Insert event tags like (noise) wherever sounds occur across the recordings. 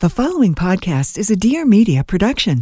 The following podcast is a Dear Media production.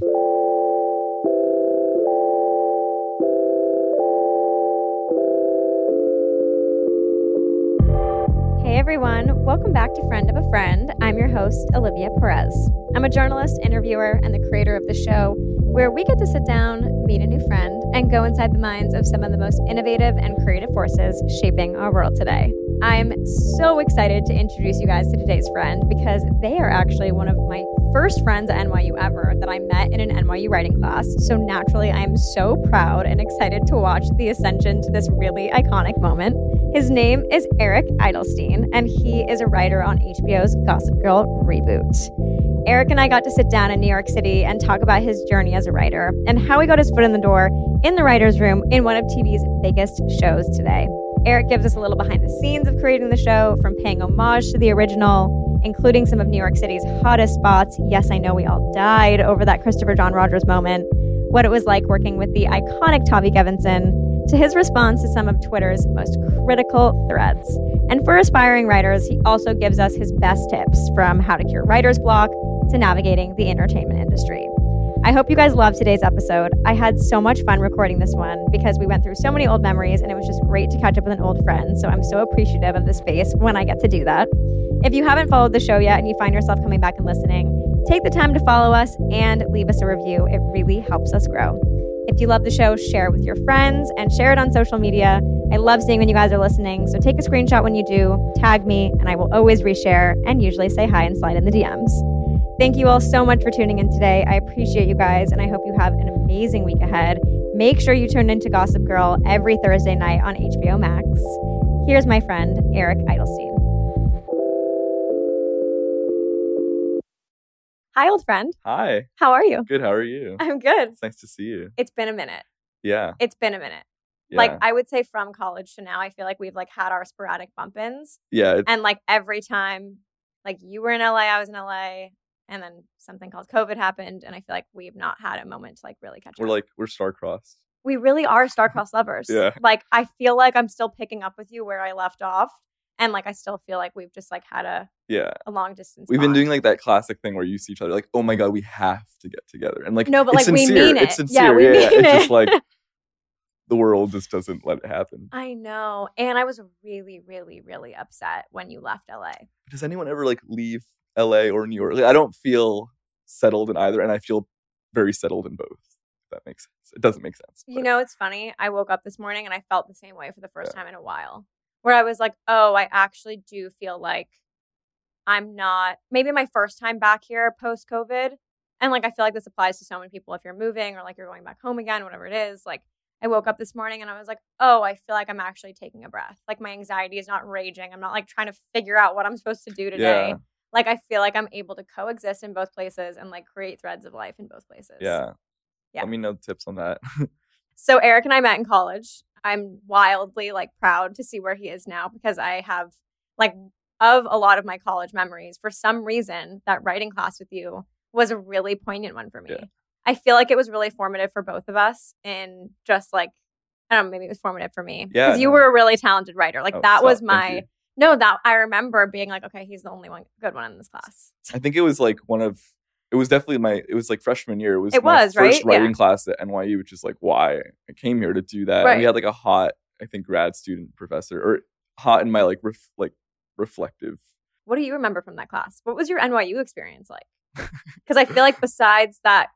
Hey everyone, welcome back to Friend of a Friend. I'm your host, Olivia Perez. I'm a journalist, interviewer, and the creator of the show where we get to sit down, meet a new friend, and go inside the minds of some of the most innovative and creative forces shaping our world today. I'm so excited to introduce you guys to today's friend because they are actually one of my first friends at NYU ever that I met in an NYU writing class. So naturally, I'm so proud and excited to watch the ascension to this really iconic moment. His name is Eric Eidelstein, and he is a writer on HBO's Gossip Girl reboot. Eric and I got to sit down in New York City and talk about his journey as a writer and how he got his foot in the door in the writer's room in one of TV's biggest shows today. Eric gives us a little behind the scenes of creating the show, from paying homage to the original, including some of New York City's hottest spots. Yes, I know we all died over that Christopher John Rogers moment. What it was like working with the iconic Tavi Gevinson, to his response to some of Twitter's most critical threads. And for aspiring writers, he also gives us his best tips from how to cure writer's block to navigating the entertainment industry. I hope you guys love today's episode. I had so much fun recording this one because we went through so many old memories and it was just great to catch up with an old friend. So I'm so appreciative of the space when I get to do that. If you haven't followed the show yet and you find yourself coming back and listening, take the time to follow us and leave us a review. It really helps us grow. If you love the show, share it with your friends and share it on social media. I love seeing when you guys are listening. So take a screenshot when you do, tag me, and I will always reshare and usually say hi and slide in the DMs. Thank you all so much for tuning in today. I appreciate you guys, and I hope you have an amazing week ahead. Make sure you tune into Gossip Girl every Thursday night on HBO Max. Here's my friend, Eric Eidelstein. Hi, old friend. Hi. How are you? Good. How are you? I'm good. It's nice to see you. It's been a minute. Yeah. It's been a minute. yeah. Like I would say from college to now, I feel like we've like had our sporadic bump ins. yeah. And like every time, like you were in LA, I was in LA, and then something called COVID happened, and I feel like we've not had a moment to like really catch up. we're like we're star-crossed. we really are star-crossed lovers. Yeah. Like I feel like I'm still picking up with you where I left off, and like I still feel like we've just like had a, Yeah. a long distance. We've been doing like that classic thing where you see each other like, oh my god, we have to get together, and like No, but, it's like, we sincere. mean It's it. Yeah, sincere. we yeah, yeah. mean It's just like (laughs) the world just doesn't let it happen. I know, and I was really, really, really upset when you left LA. Does anyone ever like leave L.A. or New York? Like, I don't feel settled in either, and I feel very settled in both. If that makes sense. It doesn't make sense. You know, it's funny. I woke up this morning and I felt the same way for the first time in a while, where I was like, oh, I actually do feel like I'm not, maybe my first time back here post COVID. And like, I feel like this applies to so many people if you're moving or like you're going back home again, whatever it is. Like, I woke up this morning and I was like, oh, I feel like I'm actually taking a breath. Like, my anxiety is not raging. I'm not like trying to figure out what I'm supposed to do today. Yeah. Like, I feel like I'm able to coexist in both places and like create threads of life in both places. Yeah. Yeah. Let me know tips on that. (laughs) So Eric and I met in college. I'm wildly like proud to see where he is now because I have like of a lot of my college memories, for some reason, that writing class with you was a really poignant one for me. Yeah. I feel like it was really formative for both of us in just like I don't know, maybe it was formative for me. Yeah, Because you no. were a really talented writer. Like Oh, that was my. No, that I remember being like, okay, he's the only one good one in this class. I think it was like one of it was definitely my it was like freshman year. It was It my was, first right? Yeah. writing class at NYU, which is like why I came here to do that. And we had like a hot, I think, grad student professor or hot in my like ref, like reflective. What do you remember from that class? What was your NYU experience like? Because I feel like (laughs) besides that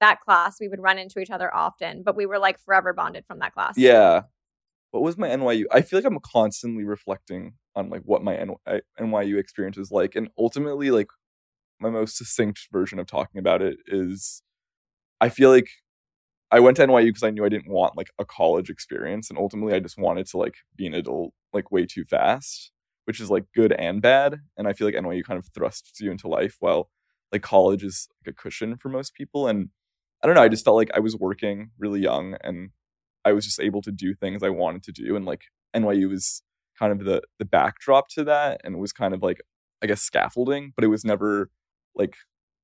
that class, we would run into each other often, but we were like forever bonded from that class. Yeah. What was my NYU? I feel like I'm constantly reflecting on like what my NYU uh, experience is like, and ultimately, like my most succinct version of talking about it is, I feel like I went to NYU because I knew I didn't want like a college experience, and ultimately, I just wanted to like be an adult like way too fast, which is like good and bad. And I feel like NYU kind of thrusts you into life, while like college is like a cushion for most people, and I don't know. I just felt like I was working really young and I was just able to do things I wanted to do. And like NYU was kind of the the backdrop to that and it was kind of like I guess scaffolding, but it was never like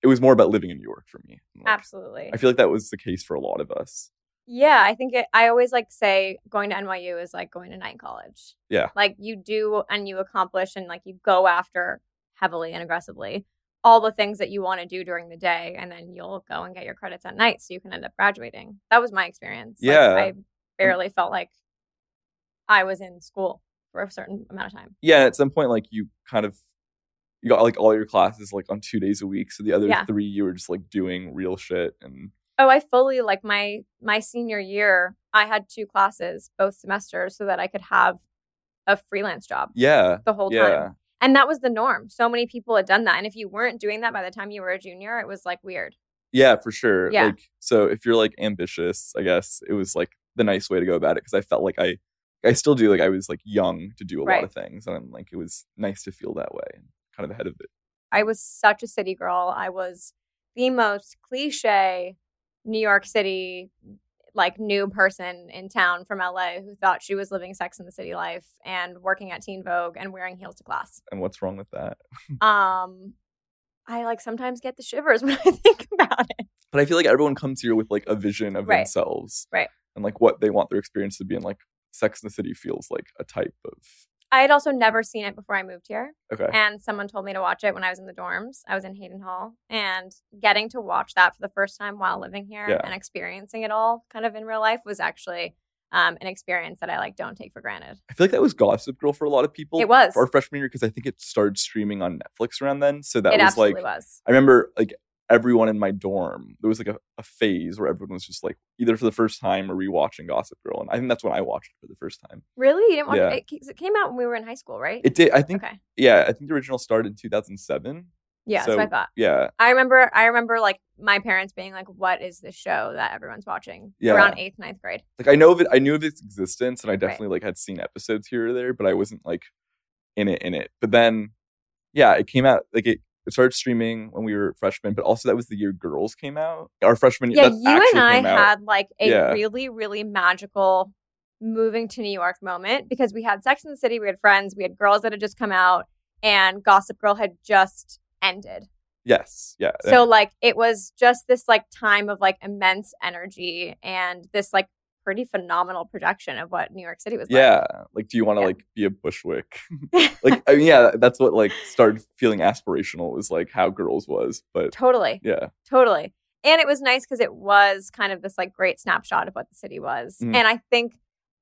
it was more about living in New York for me. Like, Absolutely. I feel like that was the case for a lot of us. Yeah, I think it, I always like say going to NYU is like going to night college. Yeah. Like you do and you accomplish and like you go after heavily and aggressively all the things that you want to do during the day and then you'll go and get your credits at night so you can end up graduating. That was my experience. Like, Yeah. I barely felt like I was in school for a certain amount of time. Yeah, at some point like you kind of you got like all your classes like on two days a week. So the other Yeah. three you were just like doing real shit and Oh, I fully like my my senior year, I had two classes both semesters so that I could have a freelance job yeah. the whole Yeah. time. And that was the norm. So many people had done that. And if you weren't doing that by the time you were a junior, it was like weird. Yeah, for sure. Yeah. Like so if you're like ambitious, I guess it was like the nice way to go about it because I felt like I I still do like I was like young to do a lot of things and like it was nice to feel that way and kind of ahead of it. I was such a city girl. I was the most cliche New York City like new person in town from LA who thought she was living Sex in the City life and working at Teen Vogue and wearing heels to class. And what's wrong with that? (laughs) Um I like sometimes get the shivers (laughs) when I think about it. But I feel like everyone comes here with like a vision of Right. themselves. Right. And like what they want their experience to be and like Sex in the City feels like a type of I had also never seen it before I moved here. okay. and someone told me to watch it when I was in the dorms. I was in Hayden Hall, and getting to watch that for the first time while living here Yeah. and experiencing it all kind of in real life was actually um, an experience that I like don't take for granted. I feel like that was Gossip Girl for a lot of people. It was. Our freshman year because I think it started streaming on Netflix around then. So that it was like absolutely was. I remember like everyone in my dorm, there was like a, a phase where everyone was just like either for the first time or rewatching Gossip Girl. And I think that's when I watched it for the first time. Really, you didn't watch Yeah. it? It, came out when we were in high school, right? It did, I think, okay. yeah, I think the original started in 2007. Yeah, so, that's what I thought. Yeah. I remember. I remember like my parents being like, "What is this show that everyone's watching?" Yeah. Around eighth, ninth grade. Like I know of it, I knew of its existence and I definitely like had seen episodes here or there, but I wasn't like in it, in it. But then, yeah, it came out, like it, it started streaming when we were freshmen, but also that was the year Girls came out. Our freshman year. Yeah, that you and I out. had like a Yeah. really, really magical moving to New York moment because we had Sex in the City, we had friends, we had girls that had just come out, and Gossip Girl had just ended. Yes. Yeah. So like it was just this like time of like immense energy and this like pretty phenomenal projection of what New York City was like. yeah like do you want to Yeah. like be a bushwick (laughs) like i mean yeah that's what like started feeling aspirational was like how girls was but totally. yeah Totally. And it was nice because it was kind of this like great snapshot of what the city was. Mhm. And I think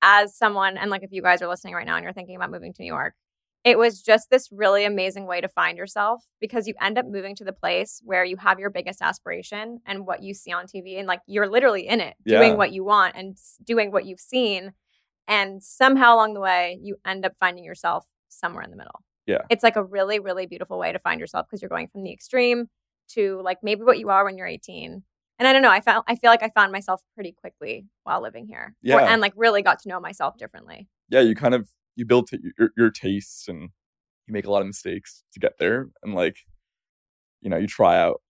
as someone, and like if you guys are listening right now and you're thinking about moving to New York, it was just this really amazing way to find yourself because you end up moving to the place where you have your biggest aspiration and what you see on TV. And like you're literally in it, doing Yeah. what you want and doing what you've seen. And somehow along the way, you end up finding yourself somewhere in the middle. Yeah. It's like a really, really beautiful way to find yourself because you're going from the extreme to like maybe what you are when you're 18. And I don't know, I found I feel like I found myself pretty quickly while living here. Or- Yeah. and like really got to know myself differently. yeah you kind of you build t- your, your tastes and you make a lot of mistakes to get there and like you know you try out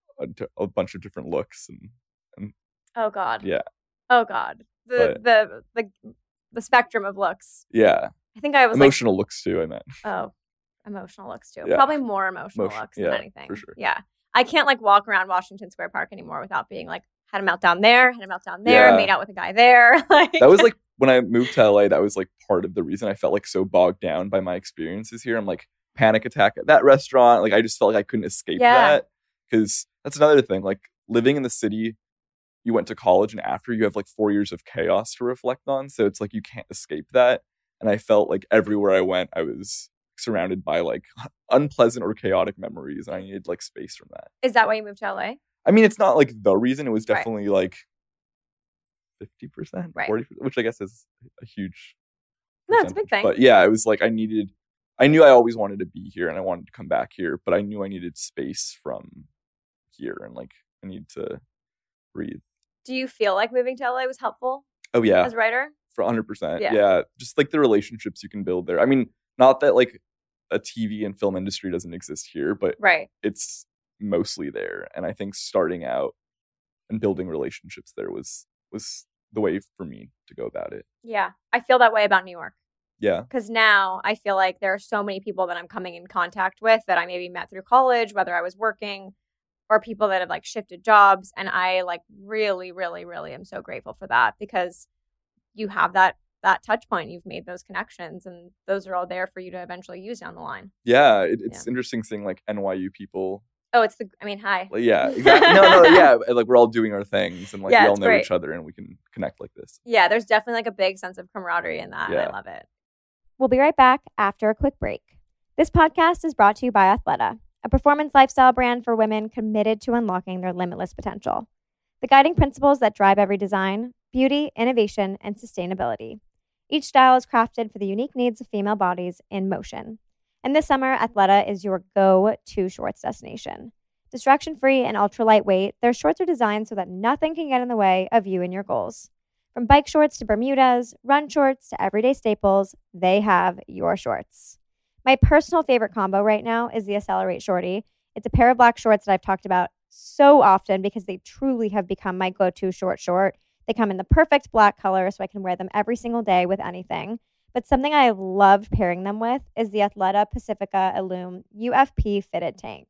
a, bunch of different looks and Oh God. Yeah. Oh God. The the the the spectrum of looks. yeah I think I was emotional looks too i meant oh emotional looks too. Yeah. Probably more emotional Emotion- looks yeah, than anything. for sure. Yeah. I can't like walk around Washington Square Park anymore without being like had a meltdown there, had a meltdown there, Yeah. made out with a guy there. like (laughs) that was like when i moved to la that was like part of the reason i felt like so bogged down by my experiences here i'm like panic attack at that restaurant like i just felt like i couldn't escape Yeah. that because that's another thing like living in the city you went to college and after you have like four years of chaos to reflect on so it's like you can't escape that and i felt like everywhere i went i was surrounded by like (laughs) unpleasant or chaotic memories. And I needed like space from that. Is that why you moved to LA? I mean, it's not like the reason. It was Right. definitely like fifty percent, Right. forty, which I guess is a huge. No, it's a big thing. But yeah, it was like I needed. I knew I always wanted to be here and I wanted to come back here, but I knew I needed space from here and like I need to breathe. Do you feel like moving to LA was helpful Oh yeah, as a writer? for 100%. Yeah. Yeah. Just like the relationships you can build there. I mean, not that like a TV and film industry doesn't exist here, but Right. it's mostly there. And I think starting out and building relationships there was was the way for me to go about it. Yeah. I feel that way about New York. Yeah. because now I feel like there are so many people that I'm coming in contact with that I maybe met through college, whether I was working or people that have like shifted jobs. And I like really, really, really am so grateful for that because you have that that touch point. You've made those connections and those are all there for you to eventually use down the line. Yeah. It, it's interesting seeing like NYU people. Oh, it's the I mean, hi. Like, yeah. (laughs) Exactly. no, no, yeah. Like we're all doing our things and like Yeah, we all know great. each other and we can connect like this. Yeah, there's definitely like a big sense of camaraderie in that. Yeah. I love it. We'll be right back after a quick break. This podcast is brought to you by Athleta, a performance lifestyle brand for women committed to unlocking their limitless potential. The guiding principles that drive every design beauty, innovation, and sustainability. Each style is crafted for the unique needs of female bodies in motion. And this summer, Athleta is your go to shorts destination. Distraction free and ultra lightweight, their shorts are designed so that nothing can get in the way of you and your goals. From bike shorts to Bermudas, run shorts to everyday staples, they have your shorts. My personal favorite combo right now is the Accelerate Shorty. It's a pair of black shorts that I've talked about so often because they truly have become my go to short short. They come in the perfect black color, so I can wear them every single day with anything. But something I loved pairing them with is the Athleta Pacifica Illume UPF fitted tank.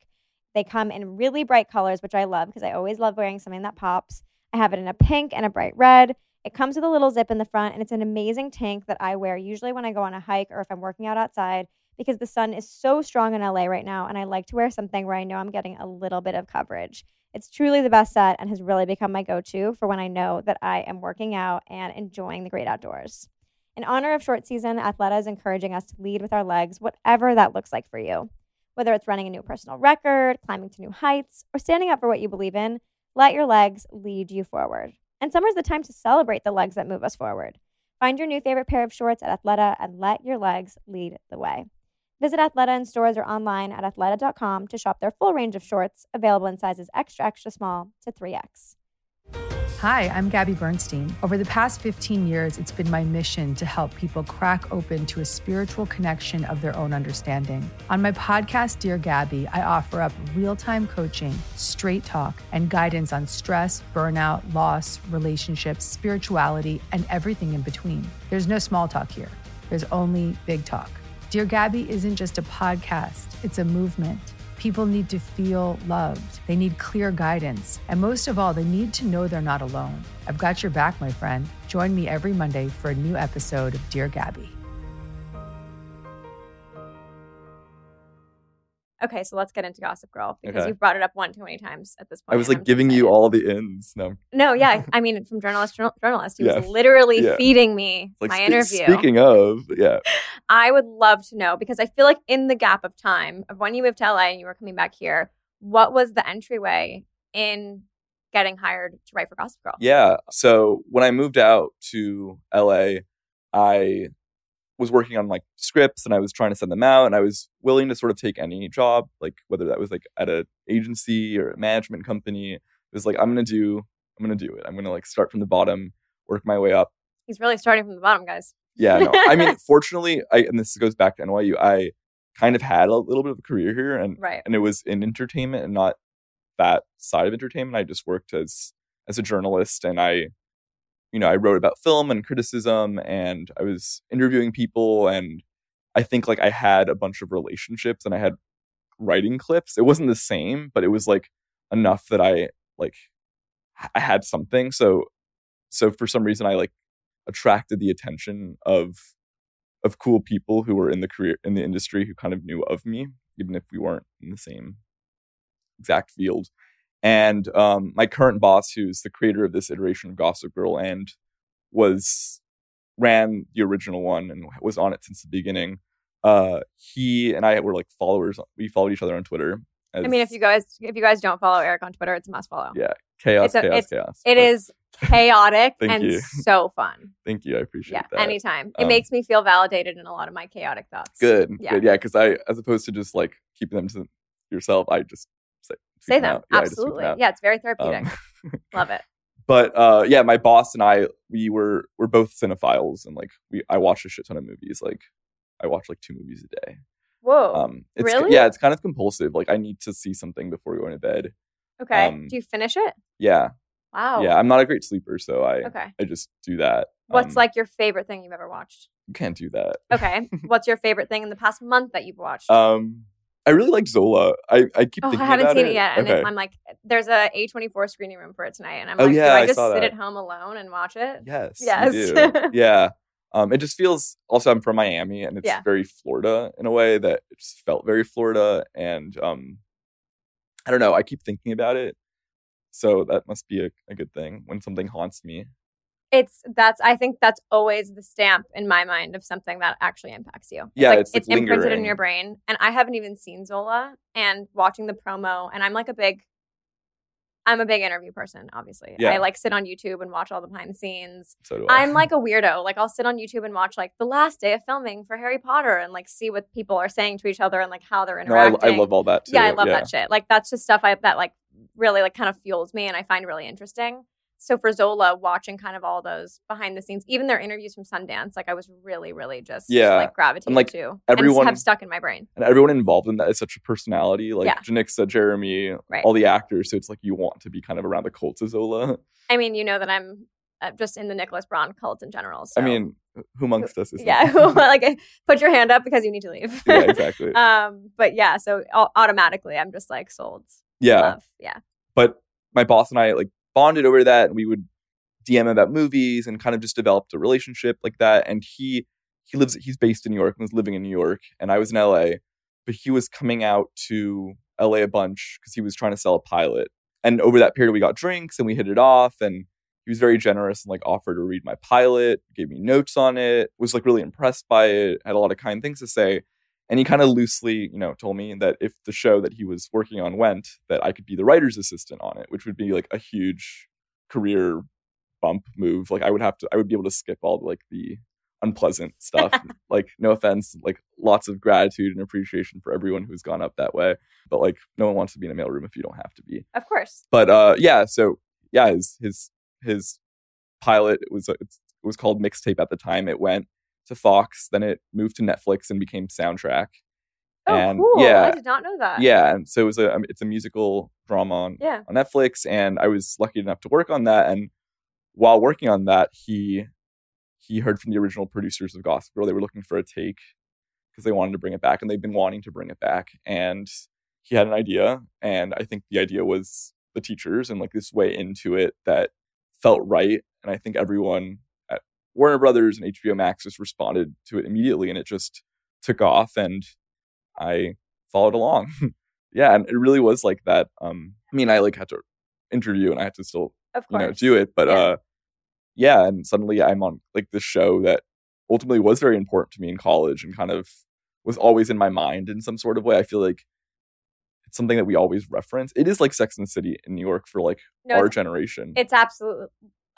They come in really bright colors, which I love because I always love wearing something that pops. I have it in a pink and a bright red. It comes with a little zip in the front, and it's an amazing tank that I wear usually when I go on a hike or if I'm working out outside because the sun is so strong in LA right now, and I like to wear something where I know I'm getting a little bit of coverage. It's truly the best set and has really become my go to for when I know that I am working out and enjoying the great outdoors. In honor of short season, Athleta is encouraging us to lead with our legs, whatever that looks like for you. Whether it's running a new personal record, climbing to new heights, or standing up for what you believe in, let your legs lead you forward. And summer's the time to celebrate the legs that move us forward. Find your new favorite pair of shorts at Athleta and let your legs lead the way. Visit Athleta in stores or online at athleta.com to shop their full range of shorts, available in sizes extra, extra small to 3X. Hi, I'm Gabby Bernstein. Over the past 15 years, it's been my mission to help people crack open to a spiritual connection of their own understanding. On my podcast, Dear Gabby, I offer up real time coaching, straight talk, and guidance on stress, burnout, loss, relationships, spirituality, and everything in between. There's no small talk here, there's only big talk. Dear Gabby isn't just a podcast, it's a movement. People need to feel loved. They need clear guidance. And most of all, they need to know they're not alone. I've got your back, my friend. Join me every Monday for a new episode of Dear Gabby. Okay, so let's get into Gossip Girl because Okay. you've brought it up one too many times at this point. I was like I'm giving you all the ins. No. No, yeah. (laughs) I mean, from journalist to journalist, he was literally Yeah. feeding me Like my spe- interview. Speaking of, yeah. (laughs) I would love to know because I feel like in the gap of time of when you moved to LA and you were coming back here, what was the entryway in getting hired to write for Gossip Girl? Yeah. So when I moved out to LA, I was working on like scripts and I was trying to send them out and I was willing to sort of take any job, like whether that was like at a agency or a management company. It was like I'm gonna do I'm gonna do it. I'm gonna like start from the bottom, work my way up. He's really starting from the bottom, guys. Yeah, no. I mean, (laughs) fortunately, I and this goes back to NYU, I kind of had a little bit of a career here and Right. and it was in entertainment and not that side of entertainment. I just worked as as a journalist and I you know, I wrote about film and criticism and I was interviewing people and I think like I had a bunch of relationships and I had writing clips. It wasn't the same, but it was like enough that I like I had something. So so for some reason I like attracted the attention of of cool people who were in the career in the industry who kind of knew of me, even if we weren't in the same exact field. And um, my current boss, who's the creator of this iteration of Gossip Girl and was ran the original one and was on it since the beginning, uh, he and I were like followers. We followed each other on Twitter. I mean, if you guys if you guys don't follow Eric on Twitter, it's a must follow. yeah, chaos, It's a- chaos, it's- chaos. It But is chaotic (laughs) and you. so fun. Thank you. I appreciate Yeah, that. anytime. It Um, makes me feel validated in a lot of my chaotic thoughts. Good. Yeah. Good. Yeah. Because I, as opposed to just like keeping them to yourself, I just say, them. Yeah, I just speak Absolutely. Yeah, it's very therapeutic. Um, Love it. but uh, yeah, my boss and I, we were we're both cinephiles, and like we, I watch a shit ton of movies. Like I watch like two movies a day. Whoa. Um, it's really? yeah, it's kind of compulsive. Like I need to see something before going to bed. okay. um, Do you finish it? Yeah, Wow. yeah. I'm not a great sleeper, so I Okay. I just do that. What's Um, like your favorite thing you've ever watched? You can't do that. Okay. (laughs) What's your favorite thing in the past month that you've watched? Um, I really like Zola. I I keep Oh, I haven't about seen it, yet, and Okay. I'm like, there's a A24 screening room for it tonight, and I'm Oh, like, yeah, do I I just sit that. at home alone and watch it? Yes. Yes. (laughs) yeah. Um, it just feels also I'm from Miami and it's Yeah. very Florida in a way that it just felt very Florida and um I don't know, I keep thinking about it. So that must be a, a good thing when something haunts me. It's that's I think that's always the stamp in my mind of something that actually impacts you. Yeah, like, it's, like, imprinted in your brain. And I haven't even seen Zola and watching the promo and I'm like a big I'm a big interview person, obviously. Yeah. I like sit on YouTube and watch all the behind the scenes. So do I. I'm like a weirdo. Like I'll sit on YouTube and watch like the last day of filming for Harry Potter and like see what people are saying to each other and like how they're no, I, interacting. I love all that too. Yeah, I love that shit. Like that's just stuff I that like really like kind of fuels me and I find really interesting. So for Zola, watching kind of all those behind the scenes, even their interviews from Sundance, like I was really, really just Yeah. like gravitated like, to, everyone- have stuck in my brain. And everyone involved in that is such a personality. Like Yeah. Janicza, Jeremy, Right. all the actors. So it's like you want to be kind of around the cult of Zola. I mean, you know that I'm uh, just in the Nicholas Braun cult in general. So. I mean, who amongst us is yeah, (laughs) like put your hand up because you need to leave. yeah, exactly. (laughs) um, but yeah, so automatically I'm just like sold. yeah. Love. Yeah. but my boss and I like bonded over that and we would DM about movies and kind of just developed a relationship like that. And he he lives he's based in New York and was living in New York and I was in LA, but he was coming out to LA a bunch because he was trying to sell a pilot. And over that period we got drinks and we hit it off and he was very generous and like offered to read my pilot, gave me notes on it, was like really impressed by it, had a lot of kind things to say. And he kind of loosely, you know, told me that if the show that he was working on went, that I could be the writer's assistant on it, which would be like a huge career bump move. Like I would have to, I would be able to skip all like the unpleasant (laughs) stuff. like no offense, like lots of gratitude and appreciation for everyone who's gone up that way. But like no one wants to be in a mailroom if you don't have to be Of course. but uh yeah so yeah his his his pilot it was it was called mixtape at the time it went to fox then it moved to netflix and became soundtrack Oh, and cool. yeah I did not know that. yeah and so it was a um, it's a musical drama on, Yeah. on netflix and i was lucky enough to work on that and while working on that he he heard from the original producers of gossip girl they were looking for a take because they wanted to bring it back and they've been wanting to bring it back and he had an idea and i think the idea was the teachers and like this way into it that felt right and i think everyone warner brothers and hbo max just responded to it immediately and it just took off and i followed along. (laughs) Yeah and it really was like that um i mean i like had to interview and i had to still you know do it but Yeah. uh yeah and suddenly i'm on like this show that ultimately was very important to me in college and kind of was always in my mind in some sort of way. I feel like it's something that we always reference. It is like sex and the city in new york for like No, our it's- generation. It's absolutely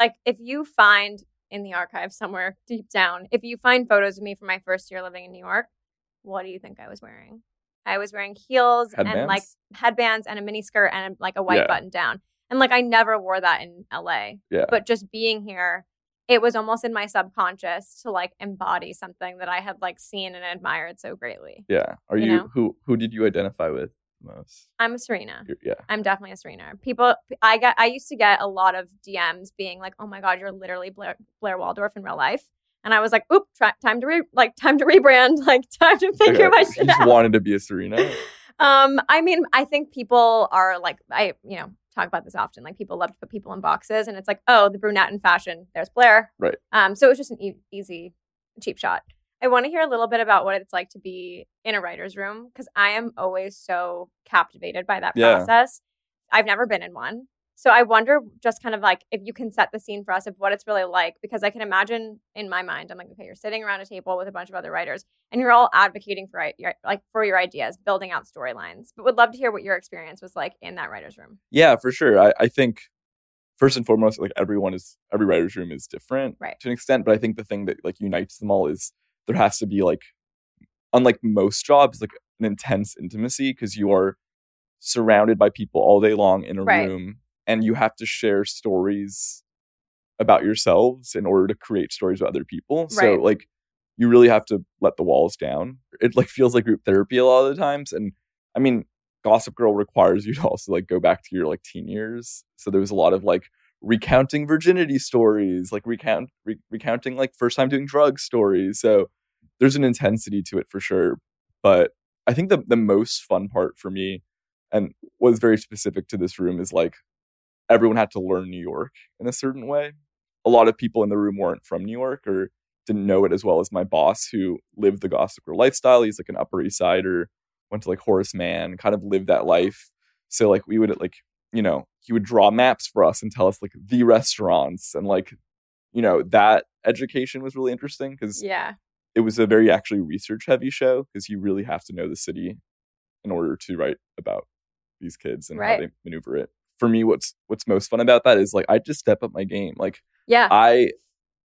like if you find in the archive somewhere (laughs) deep down, if you find photos of me from my first year living in New York, what do you think I was wearing? I was wearing heels and like Headbands? headbands and a mini skirt and like a white Yeah. button down. And like I never wore that in LA. yeah But just being here, it was almost in my subconscious to like embody something that I had like seen and admired so greatly. yeah are you you, know? who who did you identify with most I'm a Serena. You're- yeah I'm definitely a Serena. People, I got, I used to get a lot of DMs being like, "Oh my god, you're literally Blair, Blair Waldorf in real life," and I was like, "Oop, try, time to re, like time to rebrand, (laughs) like time to figure Okay, my shit just out." wanted to be a serena (laughs) um, I mean, I think people are like, I, you know, talk about this often. Like people love to put people in boxes, and it's like, oh, the brunette in fashion. There's Blair. Right. Um, so it was just an e- easy, cheap shot. I want to hear a little bit about what it's like to be in a writer's room because I am always so captivated by that Yeah. process. I've never been in one. So I wonder just kind of like if you can set the scene for us of what it's really like, because I can imagine in my mind, I'm like, okay, you're sitting around a table with a bunch of other writers and you're all advocating for your, like for your ideas, building out storylines. But would love to hear what your experience was like in that writer's room. Yeah, for sure. I, I think first and foremost, like everyone is every writer's room is different Right. to an extent. But I think the thing that like unites them all is there has to be like unlike most jobs, like an intense intimacy because you are surrounded by people all day long in a Right. room and you have to share stories about yourselves in order to create stories with other people. So like you really have to let the walls down. It like feels like group therapy a lot of the times. And I mean, Gossip Girl requires you to also like go back to your like teen years. So there was a lot of like recounting virginity stories, like recount re- recounting like first time doing drugs stories. So there's an intensity to it for sure. But I think the the most fun part for me and was very specific to this room is like everyone had to learn New York in a certain way. A lot of people in the room weren't from New York or didn't know it as well as my boss who lived the Gossip Girl lifestyle. He's like an Upper East Sider, went to like Horace Mann, kind of lived that life. So like we would like, you know, he would draw maps for us and tell us like the restaurants and like, you know, that education was really interesting because Yeah. It was a very actually research heavy show because you really have to know the city in order to write about these kids and Right. how they maneuver it. For me, what's what's most fun about that is like I just step up my game. Like Yeah. I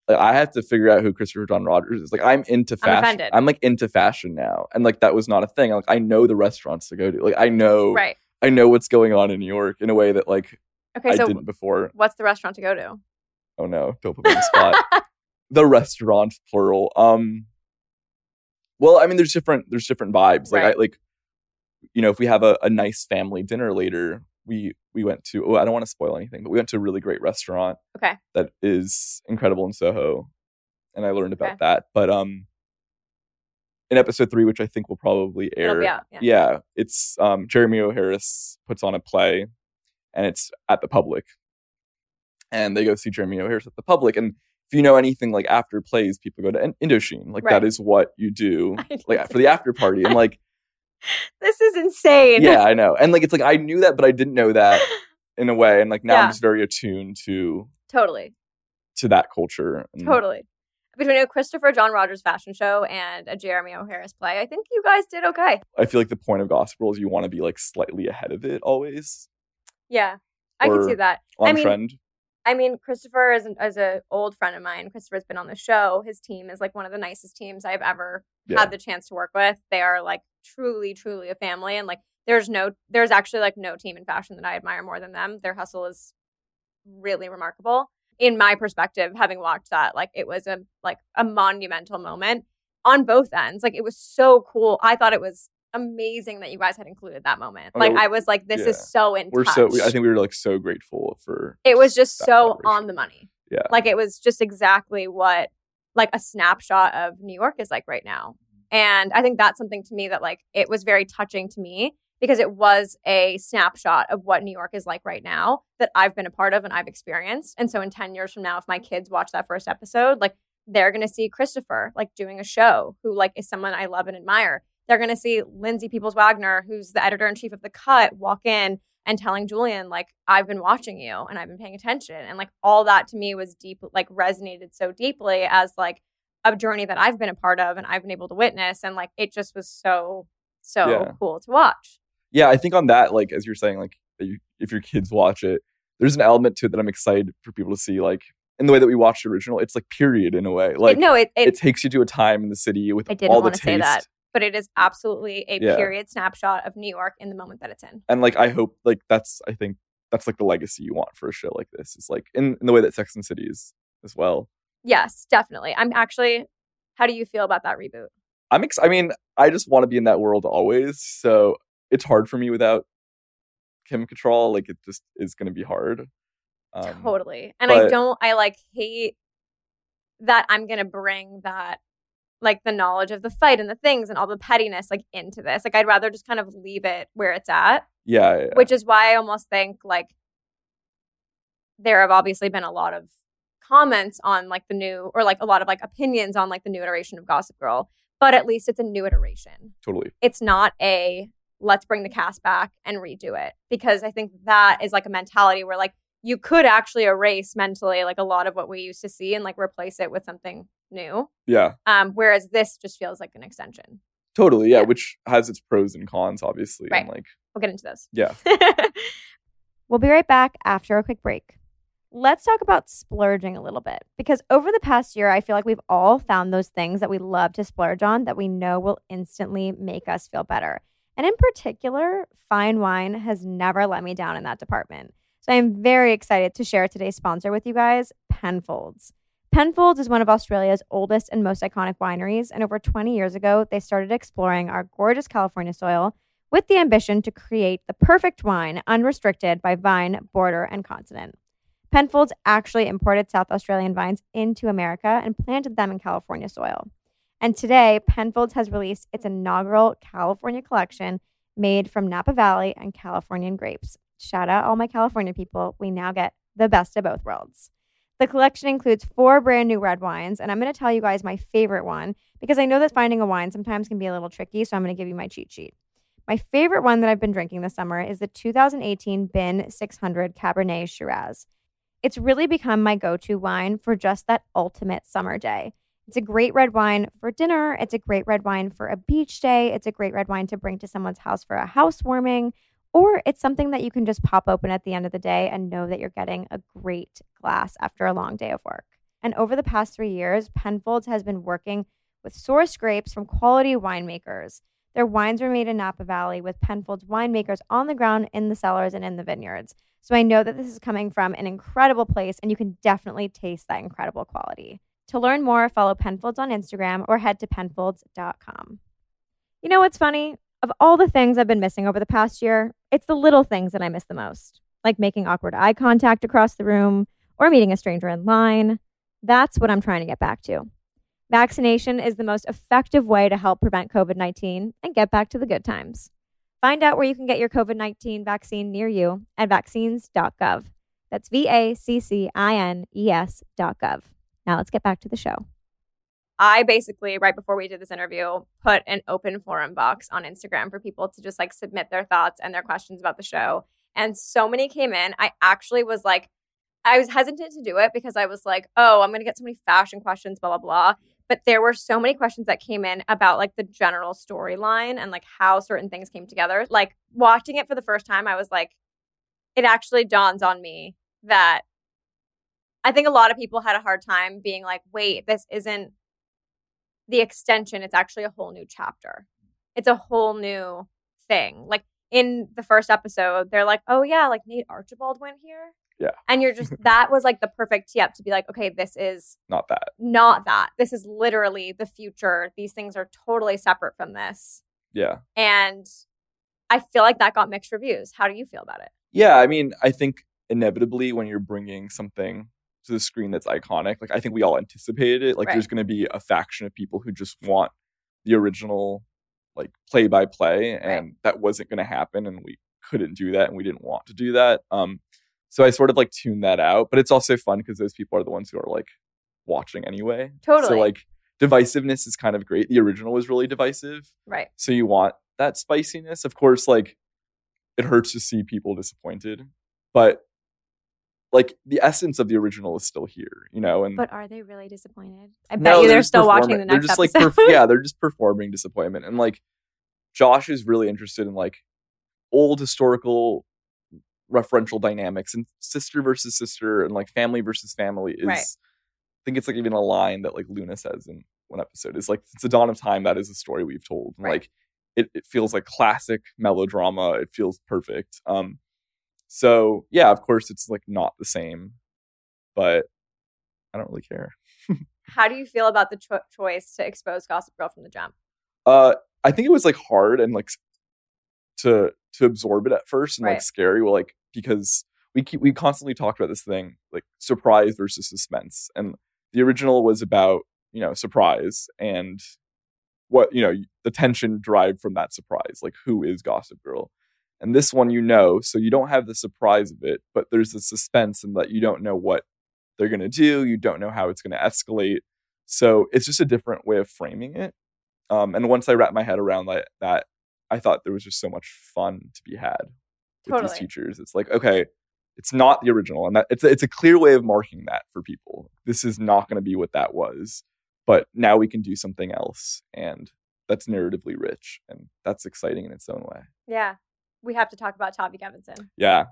I have to figure out who Christopher John Rogers is. Like I'm into I'm fashion. I'm, like into fashion now, and like that was not a thing. Like I know the restaurants to go to. Like I know right. I know what's going on in New York in a way that like Okay. I So didn't before. what's the restaurant to go to? Oh no, don't put me on the spot. (laughs) the restaurant plural. Um well, I mean there's different there's different vibes. Like Right. I like you know, if we have a, a nice family dinner later, we we went to oh, I don't want to spoil anything, but we went to a really great restaurant Okay. that is incredible in Soho. And I learned about Okay. that. But um in episode three, which I think will probably air, out, yeah. yeah, it's um Jeremy O. Harris puts on a play and it's at the public. And they go see Jeremy O. Harris at the public. And if you know anything like after plays, people go to In- Indochine. Like Right. that is what you do (laughs) like for the after party. And like, (laughs) This is insane. yeah, I know. And like it's like I knew that, but I didn't know that (laughs) in a way. And like now Yeah. I'm just very attuned to Totally. to that culture. And Totally. Between a Christopher John Rogers fashion show and a Jeremy O. Harris play, I think you guys did okay. I feel like the point of gospel is you want to be like slightly ahead of it always Yeah. I can see that. on I mean, trend. I mean, Christopher is an, is a old friend of mine. Christopher's been on the show. His team is like one of the nicest teams I've ever Yeah. had the chance to work with. They are like truly, truly a family, and like there's no, there's actually like no team in fashion that I admire more than them. Their hustle is really remarkable. In my perspective, having watched that, like it was a like a monumental moment on both ends. Like it was so cool. I thought it was amazing that you guys had included that moment. Oh, Like I was like, this is so in We're touch. so we, I think we were like so grateful for it was just so on the money. Yeah. Like it was just exactly what like a snapshot of New York is like right now. Mm-hmm. And I think that's something to me that like it was very touching to me because it was a snapshot of what New York is like right now that I've been a part of and I've experienced. And so in 10 years from now if my kids watch that first episode, like they're going to see Christopher like doing a show who like is someone I love and admire. They're going to see Lindsay Peoples Wagner, who's the editor in chief of The Cut, walk in and telling Julian, like, I've been watching you and I've been paying attention. And like all that to me was deep, like resonated so deeply as like a journey that I've been a part of and I've been able to witness. And like it just was so, so Yeah. cool to watch. yeah, I think on that, like as you're saying, like if your kids watch it, there's an element to it that I'm excited for people to see. Like in the way that we watched the original, it's like period in a way. Like it, no, it, it, it takes you to a time in the city with I didn't all the taste. say that. But it is absolutely a Yeah. period snapshot of New York in the moment that it's in. And like I hope like that's I think that's like the legacy you want for a show like this. It's like in, in the way that Sex and City is as well. Yes, definitely. I'm actually, how do you feel about that reboot? I'm ex- I mean, I just want to be in that world always. So it's hard for me without Kim Cattrall. Like it just is going to be hard. Um, totally. And I don't, I like hate that I'm going to bring that, like the knowledge of the fight and the things and all the pettiness, like into this. Like, I'd rather just kind of leave it where it's at, Yeah, yeah, which is why I almost think like there have obviously been a lot of comments on like the new, or like a lot of like opinions on like the new iteration of Gossip Girl, but at least it's a new iteration. totally. it's not a let's bring the cast back and redo it because I think that is like a mentality where like you could actually erase mentally like a lot of what we used to see and like replace it with something new. Yeah, Um, whereas this just feels like an extension. totally. Yeah, Yeah. which has its pros and cons, obviously. Right. And like, We'll get into those. yeah, (laughs) we'll be right back after a quick break. Let's talk about splurging a little bit because over the past year, I feel like we've all found those things that we love to splurge on that we know will instantly make us feel better. And in particular, fine wine has never let me down in that department. So I am very excited to share today's sponsor with you guys, Penfolds. Penfolds is one of Australia's oldest and most iconic wineries, and over 20 years ago, they started exploring our gorgeous California soil with the ambition to create the perfect wine unrestricted by vine, border, and continent. Penfolds actually imported South Australian vines into America and planted them in California soil. And today, Penfolds has released its inaugural California collection made from Napa Valley and Californian grapes. Shout out all my California people. We now get the best of both worlds. The collection includes four brand new red wines, and I'm going to tell you guys my favorite one because I know that finding a wine sometimes can be a little tricky, so I'm going to give you my cheat sheet. My favorite one that I've been drinking this summer is the 2018 Bin 600 Cabernet Shiraz. It's really become my go to wine for just that ultimate summer day. It's a great red wine for dinner. It's a great red wine for a beach day. It's a great red wine to bring to someone's house for a housewarming. Or it's something that you can just pop open at the end of the day and know that you're getting a great glass after a long day of work. And over the past three years, Penfolds has been working with source grapes from quality winemakers. Their wines were made in Napa Valley with Penfolds winemakers on the ground in the cellars and in the vineyards. So I know that this is coming from an incredible place and you can definitely taste that incredible quality. To learn more, follow Penfolds on Instagram or head to penfolds.com. You know what's funny? Of all the things I've been missing over the past year, it's the little things that I miss the most, like making awkward eye contact across the room or meeting a stranger in line. That's what I'm trying to get back to. Vaccination is the most effective way to help prevent COVID 19 and get back to the good times. Find out where you can get your COVID 19 vaccine near you at vaccines.gov. That's V A C C I N E S.gov. Now let's get back to the show. I basically, right before we did this interview, put an open forum box on Instagram for people to just like submit their thoughts and their questions about the show. And so many came in. I actually was like, I was hesitant to do it because I was like, oh, I'm going to get so many fashion questions, blah, blah, blah. But there were so many questions that came in about like the general storyline and like how certain things came together. Like watching it for the first time, I was like, it actually dawns on me that I think a lot of people had a hard time being like, wait, this isn't the extension. It's actually a whole new chapter. It's a whole new thing. Like in the first episode, they're like, oh, yeah, like Nate Archibald went here. Yeah. And you're just, (laughs) that was like the perfect tee up to be like, okay, this is not that. not that. This is literally the future. These things are totally separate from this. Yeah. And I feel like that got mixed reviews. How do you feel about it? Yeah, I mean, I think inevitably when you're bringing something to the screen that's iconic, like I think we all anticipated it. Like Right. there's going to be a faction of people who just want the original, like play by play, and that wasn't going to happen, and we couldn't do that, and we didn't want to do that. Um, so I sort of like tuned that out, but it's also fun because those people are the ones who are like watching anyway. Totally. So like divisiveness is kind of great. The original was really divisive. Right. So you want that spiciness. Of course, like it hurts to see people disappointed, but like the essence of the original is still here, you know. And But are they really disappointed? I bet No, you they're just still watching the next They're just episode. like, perf- yeah, they're just performing disappointment. And like, Josh is really interested in like old historical referential dynamics and sister versus sister and like family versus family is. Right. I think it's like even a line that like Luna says in one episode is like, "Since the dawn of time, that is a story we've told." And Right. like, it, it feels like classic melodrama. It feels perfect. Um, so yeah, of course, it's like not the same, but I don't really care. (laughs) How do you feel about the cho- choice to expose Gossip Girl from the jump? Uh, I think it was like hard and like to to absorb it at first and Right. like scary. Well, like because we keep, we constantly talked about this thing like surprise versus suspense, and the original was about you know surprise and what you know the tension derived from that surprise, like who is Gossip Girl, and this one you know, so you don't have the surprise of it, but there's the suspense and that you don't know what they're gonna do, you don't know how it's gonna escalate. So it's just a different way of framing it. Um, and once I wrapped my head around that, that I thought there was just so much fun to be had with Totally. these teachers. It's like, okay, it's not the original, and that it's a, it's a clear way of marking that for people. This is not going to be what that was, but now we can do something else, and that's narratively rich, and that's exciting in its own way. Yeah. We have to talk about Tavi Gevinson. Yeah,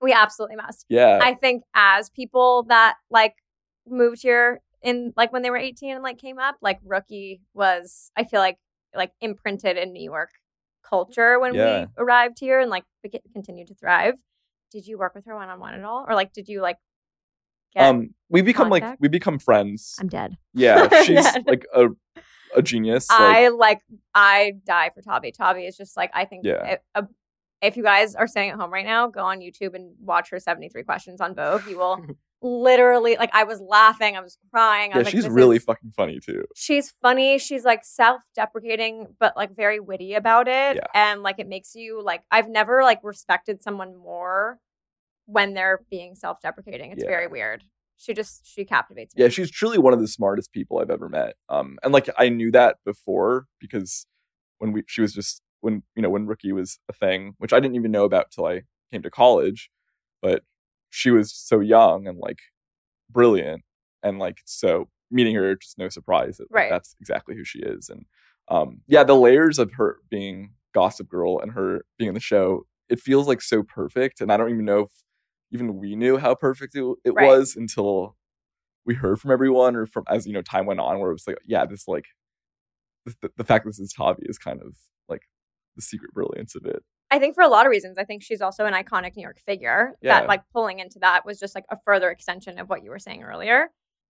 We absolutely must. yeah, I think as people that like moved here in like when they were 18 and like came up, like rookie was I feel like like imprinted in New York culture when Yeah. we arrived here and like continued to thrive. Did you work with her one on one at all, or like did you like? Um, we become like we become friends. I'm dead. Yeah, (laughs) she's dead. like a a genius. like- I like I die for Tavi. Tavi is just like I think Yeah. uh, if you guys are staying at home right now, go on YouTube and watch her 73 questions on Vogue. You will (laughs) literally like I was laughing, I was crying. I yeah, was like, she's really is- fucking funny too. she's funny. She's like self-deprecating, but like very witty about it. Yeah. And like it makes you like I've never like respected someone more when they're being self-deprecating. It's Yeah. very weird. She just she captivates me. Yeah, she's truly one of the smartest people I've ever met. Um, and like I knew that before because when we she was just when you know when rookie was a thing, which I didn't even know about till I came to college, but she was so young and like brilliant and like so meeting her just no surprise that like, Right. that's exactly who she is and um yeah the layers of her being gossip girl and her being in the show it feels like so perfect and i don't even know if even we knew how perfect it, it Right. was until we heard from everyone or from as you know time went on where it was like yeah this like the, the fact this is tavi is kind of the secret brilliance of it I think for a lot of reasons. I think she's also an iconic New York figure. Yeah. That like pulling into that was just like a further extension of what you were saying earlier.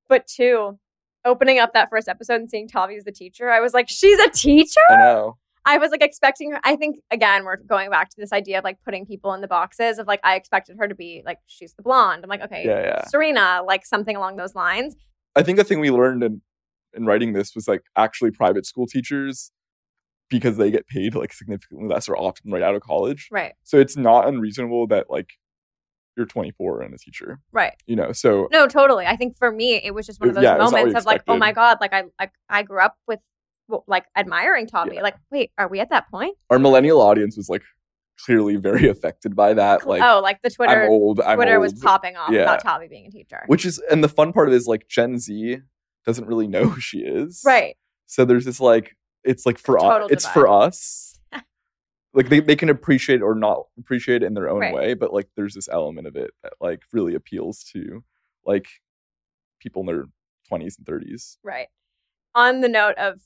But two, opening up that first episode and seeing Tavi as the teacher, I was like, she's a teacher. i know I was like expecting her. I think again, we're going back to this idea of like putting people in the boxes of like I expected her to be like she's the blonde. I'm like, okay, Yeah, yeah. Serena, like something along those lines. I think the thing we learned in in writing this was like actually private school teachers because they get paid like significantly less or often right out of college. Right, So it's not unreasonable that like you're 24 and a teacher, right. you know. So No, totally. I think for me, it was just one of those Yeah, it was all moments of like, oh my god, like I like I grew up with well, like admiring Tavi. Yeah. Like, wait, are we at that point? our millennial audience was like clearly very (laughs) affected by that. Like oh, like the Twitter I'm old, I'm Twitter old, was popping off Yeah. about Tavi being a teacher. which is and the fun part of it is like Gen Z doesn't really know who she is. right. So there's this like it's like for us it's divide. for us. (laughs) like they, they can appreciate or not appreciate it in their own Right. way, but like there's this element of it that like really appeals to like people in their 20s and 30s. Right. On the note of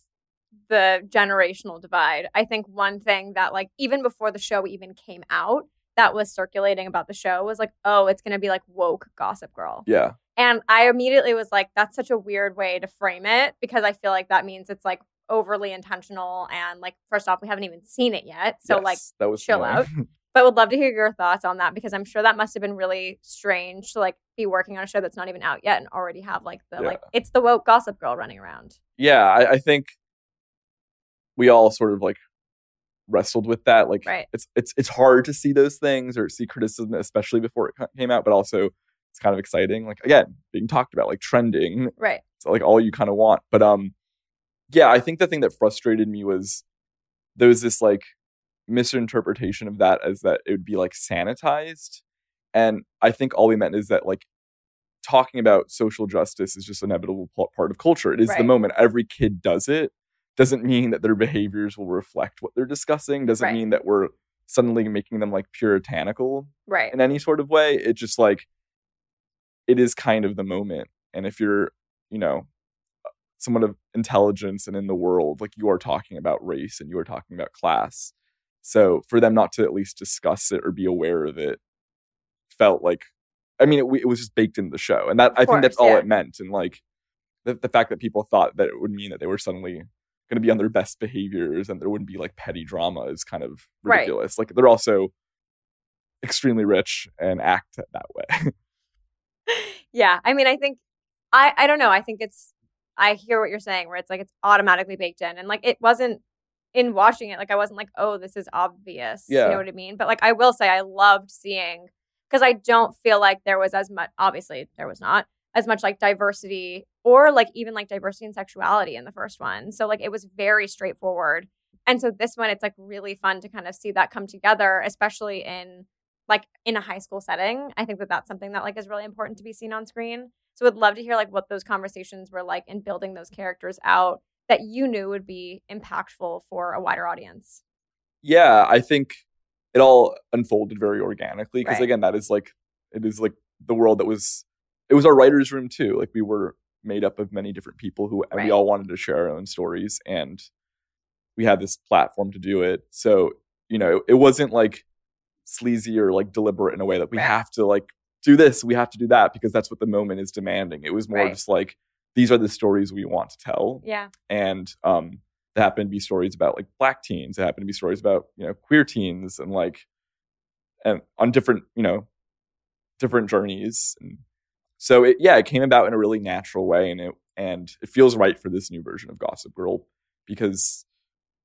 the generational divide, I think one thing that like even before the show even came out that was circulating about the show was like, oh, it's to be like woke gossip girl. Yeah. And I immediately was like, that's such a weird way to frame it because I feel like that means it's like overly intentional and like first off, we haven't even seen it yet. So like that was chill annoying. out. (laughs) but would love to hear your thoughts on that because I'm sure that must have been really strange to like be working on a show that's not even out yet and already have like the Yeah. like it's the woke gossip girl running around. yeah, I, I think we all sort of like wrestled with that. Like Right. it's it's it's hard to see those things or see criticism, especially before it came out, but also it's kind of exciting. Like again, being talked about, like trending, Right. it's like all you kind of want. But um, yeah, I think the thing that frustrated me was there was this like misinterpretation of that as that it would be like sanitized, and I think all we meant is that like talking about social justice is just an inevitable part of culture. It is the moment every kid does it. Doesn't mean that their behaviors will reflect what they're discussing. Doesn't Right. mean that we're suddenly making them like puritanical Right. in any sort of way. It just like it is kind of the moment. And if you're, you know, someone of intelligence and in the world, like you are talking about race and you are talking about class. So for them not to at least discuss it or be aware of it felt like, I mean, it, it was just baked into the show. And that, Of I think that's all yeah. it meant. And like the, the fact that people thought that it would mean that they were suddenly going to be on their best behaviors and there wouldn't be like petty drama is kind of Right. ridiculous. Like they're also extremely rich and act that way. (laughs) (laughs) yeah. I mean, I think I I don't know. I think it's I hear what you're saying where it's like it's automatically baked in and like it wasn't in watching it like I wasn't like, "Oh, this is obvious." Yeah. You know what I mean? But like I will say I loved seeing because I don't feel like there was as much obviously there was not as much like diversity or like even like diversity and sexuality in the first one. So like it was very straightforward. And so this one it's like really fun to kind of see that come together, especially in like in a high school setting. I think that that's something that like is really important to be seen on screen. So I'd love to hear like what those conversations were like in building those characters out that you knew would be impactful for a wider audience. Yeah, I think it all unfolded very organically because Right. again, that is like it is like the world that was it was our writers' room too. Like we were made up of many different people who Right. we all wanted to share our own stories and we had this platform to do it. So, you know, it wasn't like sleazy or like deliberate in a way that we Right. have to like do this, we have to do that because that's what the moment is demanding. It was more Right. just like these are the stories we want to tell Yeah. and um there happen to be stories about like black teens there happen to be stories about you know queer teens and like and on different you know different journeys and so it yeah it came about in a really natural way and it and it feels right for this new version of gossip girl because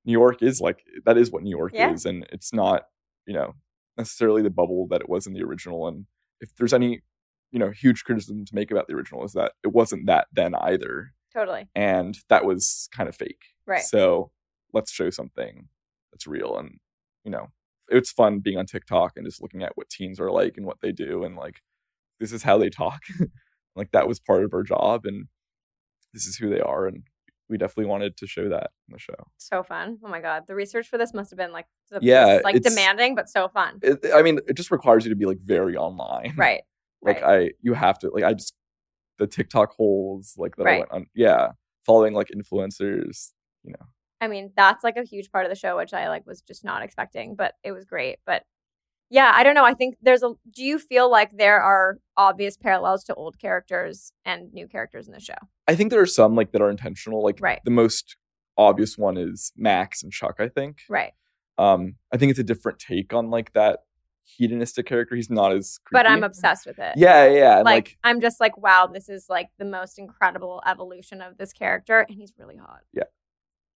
new york is like that is what new york Yeah. is and it's not you know necessarily the bubble that it was in the original and if there's any you know huge criticism to make about the original is that it wasn't that then either Totally. and that was kind of fake. Right. So let's show something that's real, and you know, it's fun being on TikTok and just looking at what teens are like and what they do, and like this is how they talk. (laughs) like that was part of our job, and this is who they are, and we definitely wanted to show that in the show. So fun. Oh my god. The research for this must have been like the, Yeah, like demanding but so fun. It, I mean, it just requires you to be like very online, (laughs) right. Like right. I, you have to like I just the TikTok holes like that I went on. Yeah, following like influencers. You know, I mean, that's like a huge part of the show, which I like was just not expecting, but it was great. But yeah, I don't know. I think there's a. Do you feel like there are obvious parallels to old characters and new characters in the show? I think there are some like that are intentional. Like Right. the most obvious one is Max and Chuck. I think. Right. Um, I think it's a different take on like that hedonistic character. He's not as. But I'm obsessed with it. Yeah, yeah, Like, like, I'm just like, wow, this is like the most incredible evolution of this character, and he's really hot. Yeah.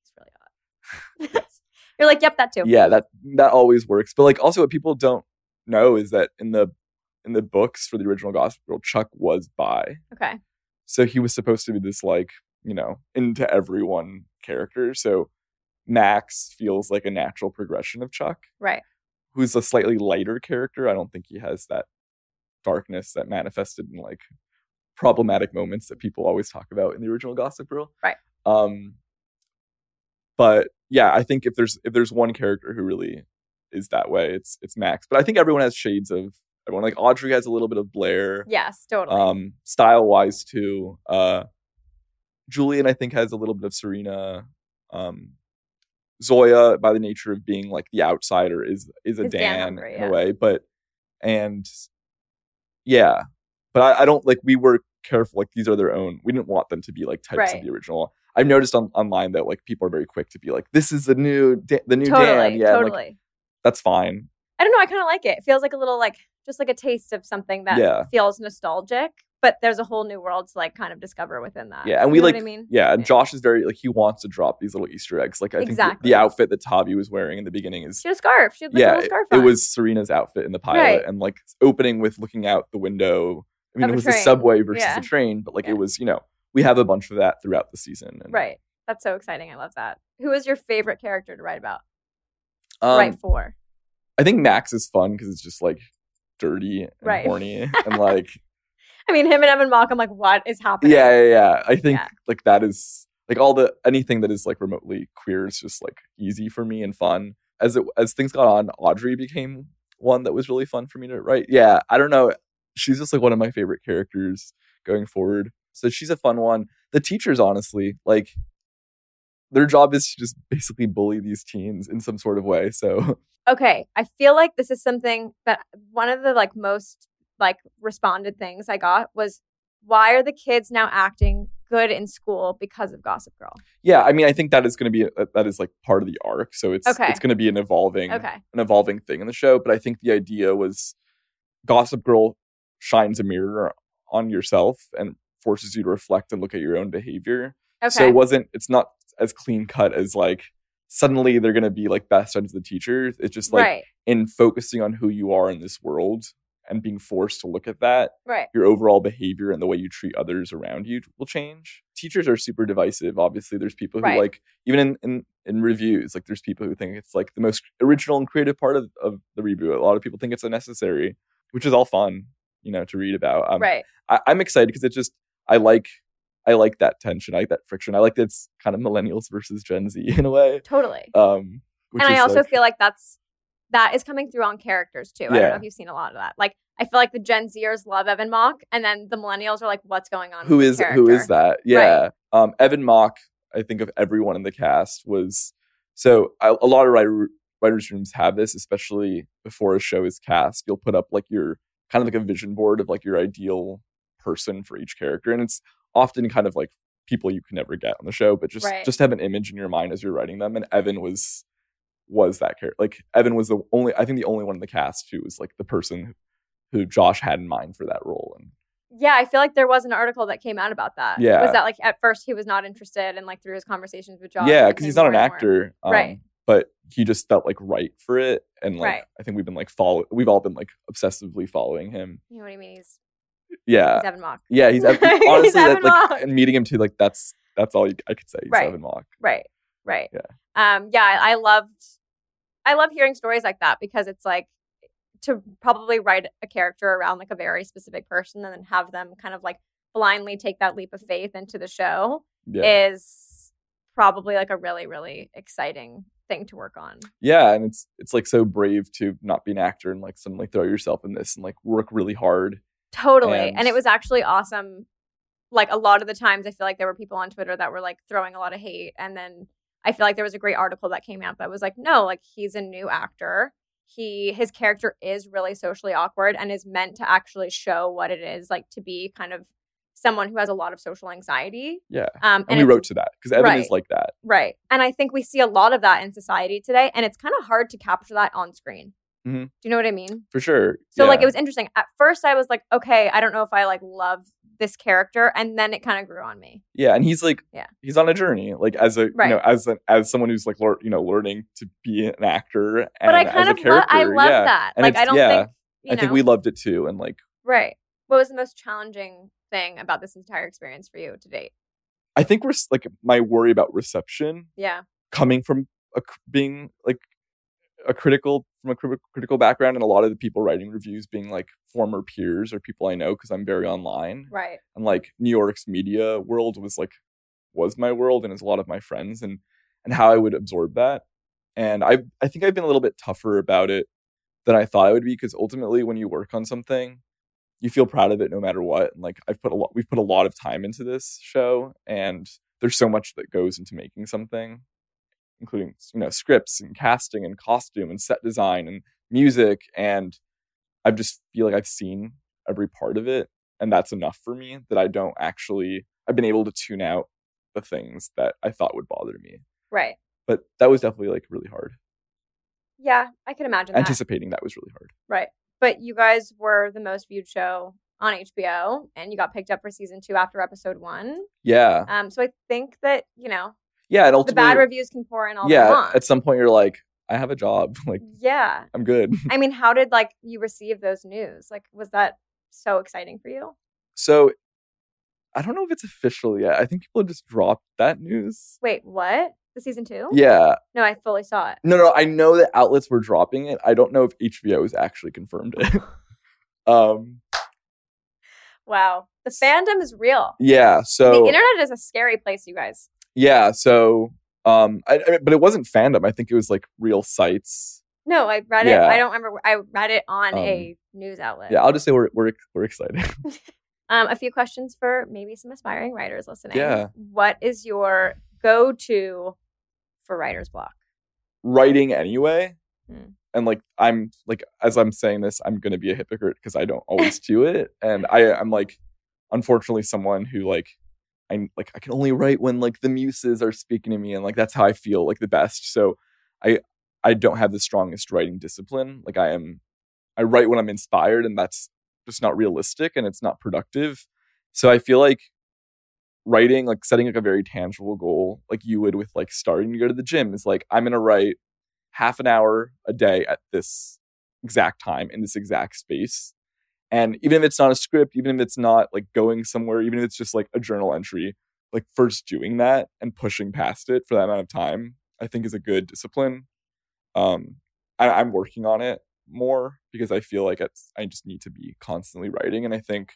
he's really hot. (laughs) (laughs) You're like, yep, that too. yeah, that that always works. But like, also, what people don't know is that in the in the books for the original Gossip Girl, Chuck was bi, Okay. so he was supposed to be this like you know into everyone character. So Max feels like a natural progression of Chuck. Right. who's a slightly lighter character. I don't think he has that darkness that manifested in like problematic moments that people always talk about in the original Gossip Girl. Right. Um but yeah, I think if there's if there's one character who really is that way, it's it's Max. But I think everyone has shades of everyone. Like Audrey has a little bit of Blair. Yes, totally. Um style wise too. Uh Julien I think has a little bit of Serena. Um Zoya, by the nature of being like the outsider, is is a Is Dan Dan, Humphrey, in yeah. a way. But and yeah, but I, I don't like we were careful. Like these are their own. We didn't want them to be like types Right. of the original. I've noticed on, online that like people are very quick to be like, "This is the new Da- the new totally, Dan." Yeah, totally. like that's fine. I don't know. I kind of like it. It feels like a little like just like a taste of something that Yeah. feels nostalgic, but there's a whole new world to like kind of discover within that. Yeah, and You we know like I mean. yeah, and Yeah. Josh is very like he wants to drop these little Easter eggs. Like I think the- the, outfit that Tavi was wearing in the beginning is She had a scarf. She had like, a yeah, little it, scarf. it on. was Serena's outfit in the pilot, Right. and like opening with looking out the window. I mean, Of it a was the subway versus Yeah. the train, but like it was, you know, we have a bunch of that throughout the season. And, right. That's so exciting. I love that. Who is your favorite character to write about? Um, write for. I think Max is fun because it's just like dirty and Right. horny and like (laughs) I mean, him and Evan Malcolm, like, what is happening? yeah, yeah, yeah. I think Yeah. like that is like all the anything that is like remotely queer is just like easy for me and fun. As it as things got on, Audrey became one that was really fun for me to write. Yeah, I don't know. She's just like one of my favorite characters going forward. So she's a fun one. The teachers, honestly, like their job is to just basically bully these teens in some sort of way. So okay i feel like this is something that one of the like most like responded things i got was why are the kids now acting good in school because of gossip girl yeah, I mean, I think that is going to be a, that is like part of the arc. So it's Okay. it's going to be an evolving okay an evolving thing in the show. But I think the idea was Gossip Girl shines a mirror on yourself and forces you to reflect and look at your own behavior. okay So it wasn't it's not as clean cut as like suddenly they're gonna be like best friends with the teachers. It's just like right in focusing on who you are in this world and being forced to look at that, Right. your overall behavior and the way you treat others around you will change. Teachers are super divisive. Obviously, there's people who Right. like even in, in in reviews, like there's people who think it's like the most original and creative part of, of the reboot. A lot of people think it's unnecessary, which is all fun, you know, to read about. Um, right. I, I'm excited because it just I like I like that tension. I like that friction. I like that it's kind of millennials versus Gen Z (laughs) in a way. Totally. Um, which and I also like- feel like that's that is coming through on characters too. I don't know if you've seen a lot of that. Like I feel like the Gen Zers love Evan Mock, and then the millennials are like, "What's going on?" who with is who is that? Yeah, um, Evan Mock. I think of everyone in the cast was so I, a lot of writer, writers' rooms have this, especially before a show is cast. You'll put up like your kind of like a vision board of like your ideal person for each character, and it's often kind of like people you can never get on the show, but just Right. just have an image in your mind as you're writing them. And Evan was was that character. Like Evan was the only, I think, the only one in the cast who was like the person who Josh had in mind for that role. And Yeah, I feel like there was an article that came out about that. Yeah. was that like at first he was not interested, and like through his conversations with Josh, yeah, because he's not an more and more. actor, um, Right. But he just felt like right for it, and like Right. I think we've been like follow, we've all been like obsessively following him. You know what I mean? He's, Yeah, he's Evan Mock. yeah, he's Ev- (laughs) He's honestly that, Evan like Mock. and meeting him too, like that's that's all you, I could say. He's Right. Evan Mock. Right. Right. Yeah. Um, yeah, I, I loved I love hearing stories like that because it's like to probably write a character around like a very specific person and then have them kind of like blindly take that leap of faith into the show Yeah, is probably like a really, really exciting thing to work on. yeah, and it's it's like so brave to not be an actor and like suddenly throw yourself in this and like work really hard. Totally. And, And- it was actually awesome. Like a lot of the times I feel like there were people on Twitter that were like throwing a lot of hate and then I feel like there was a great article that came out that was like no, like he's a new actor. He his character is really socially awkward and is meant to actually show what it is like to be kind of someone who has a lot of social anxiety. Yeah, Um and, we wrote to that because Evan is like that. Right. And I think we see a lot of that in society today and it's kind of hard to capture that on screen. Mhm. Do you know what I mean? For sure. So like it was interesting. At first I was like, okay, I don't know if I like love this character and then it kind of grew on me. Yeah, and he's like, Yeah. he's on a journey, like as a Right. you know, as an as someone who's like, lear- you know, learning to be an actor. And But I kind of lo- I love yeah. that. And like I don't yeah, think you I know, think we loved it too, and like, right. What was the most challenging thing about this entire experience for you to date? I think we're like my worry about reception Yeah. coming from a, being like a critical from a critical background, and a lot of the people writing reviews being like former peers or people I know because I'm very online. Right. and like New York's media world was like was my world and is a lot of my friends and and how I would absorb that. And I I think I've been a little bit tougher about it than I thought I would be because ultimately when you work on something, you feel proud of it no matter what. And like I've put a lot we've put a lot of time into this show and there's so much that goes into making something including you know scripts and casting and costume and set design and music and I just feel like I've seen every part of it and that's enough for me that I don't actually I've been able to tune out the things that I thought would bother me. Right. But that was definitely like really hard. Yeah, I can imagine that. Anticipating that was really hard. Right. But you guys were the most viewed show on HBO and you got picked up for season two after episode one. Yeah. Um, so I think that, you know, Yeah, and the bad reviews can pour in all Yeah, at some point you're like I have a job, (laughs) like yeah. I'm good. I mean, how did like you receive those news? Like, was that so exciting for you? So I don't know if it's official yet. I think people just dropped that news. Wait, what? The season two? Yeah. No, I fully saw it. No, no, I know that outlets were dropping it. I don't know if HBO has actually confirmed it. (laughs) (laughs) um Wow, the fandom is real. yeah, so the internet is a scary place, you guys. Yeah, so um I, I- but it wasn't fandom. I think it was like real sites. No, I read it. I don't remember. I read it on Um, a news outlet. Yeah, I'll just say we're we're we're excited. (laughs) (laughs) Um, a few questions for maybe some aspiring writers listening. Yeah. What is your go-to for writer's block? Writing anyway. Hmm. And like I'm like as I'm saying this, I'm gonna be a hypocrite because I don't always (laughs) do it. And I I'm like unfortunately someone who like I like I can only write when like the muses are speaking to me and like that's how I feel like the best. So I I don't have the strongest writing discipline. Like I am I write when I'm inspired and that's just not realistic and it's not productive. So I feel like writing like setting like a very tangible goal like you would with like starting to go to the gym is like I'm going to write half an hour a day at this exact time in this exact space And even if it's not a script, even if it's not like going somewhere, even if it's just like a journal entry, like first doing that and pushing past it for that amount of time, I think is a good discipline. Um, I, I'm working on it more because I feel like it's I just need to be constantly writing, and I think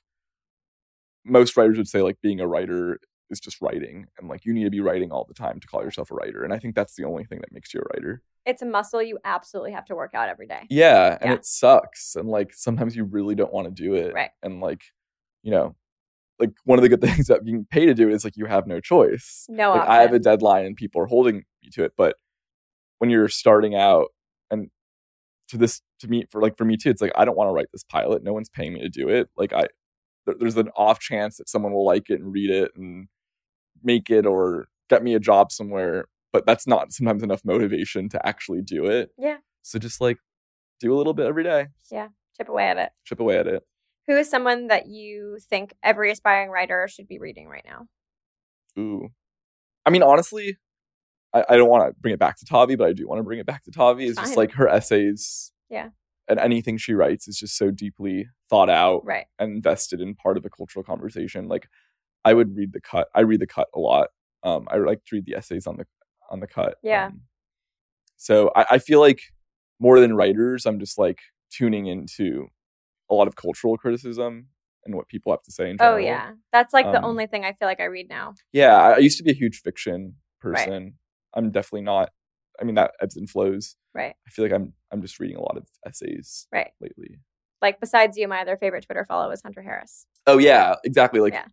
most writers would say like being a writer is just writing, and like you need to be writing all the time to call yourself a writer, and I think that's the only thing that makes you a writer. It's a muscle you absolutely have to work out every day. Yeah, and Yeah. it sucks, and like sometimes you really don't want to do it, Right. And like, you know, like one of the good (laughs) things about being paid to do it is like you have no choice. No like I have a deadline and people are holding me to it, but when you're starting out and to this to me for like for me too, it's like I don't want to write this pilot. No one's paying me to do it. Like I, there's an off chance that someone will like it and read it and make it or get me a job somewhere, but that's not sometimes enough motivation to actually do it. Yeah. So just like do a little bit every day, Yeah. Chip away at it. chip away at it. Who is someone that you think every aspiring writer should be reading right now? Ooh. I mean, honestly, I, I don't want to bring it back to Tavi, but I do want to bring it back to Tavi. It's just like her essays. Yeah. And anything she writes is just so deeply thought out Right. and invested in part of a cultural conversation. Like I would read the cut. I read the cut a lot. Um, I like to read the essays on the on the cut. Yeah. Um, so I, I feel like more than writers, I'm just like tuning into a lot of cultural criticism and what people have to say in general. Oh yeah. That's like the Um, only thing I feel like I read now. Yeah, I, used to be a huge fiction Right. person. I'm definitely not. I mean, that ebbs and flows. Right. I feel like I'm I'm just reading a lot of essays Right. lately. Like besides you, my other favorite Twitter follow is Hunter Harris. Oh yeah, exactly. Like Yeah.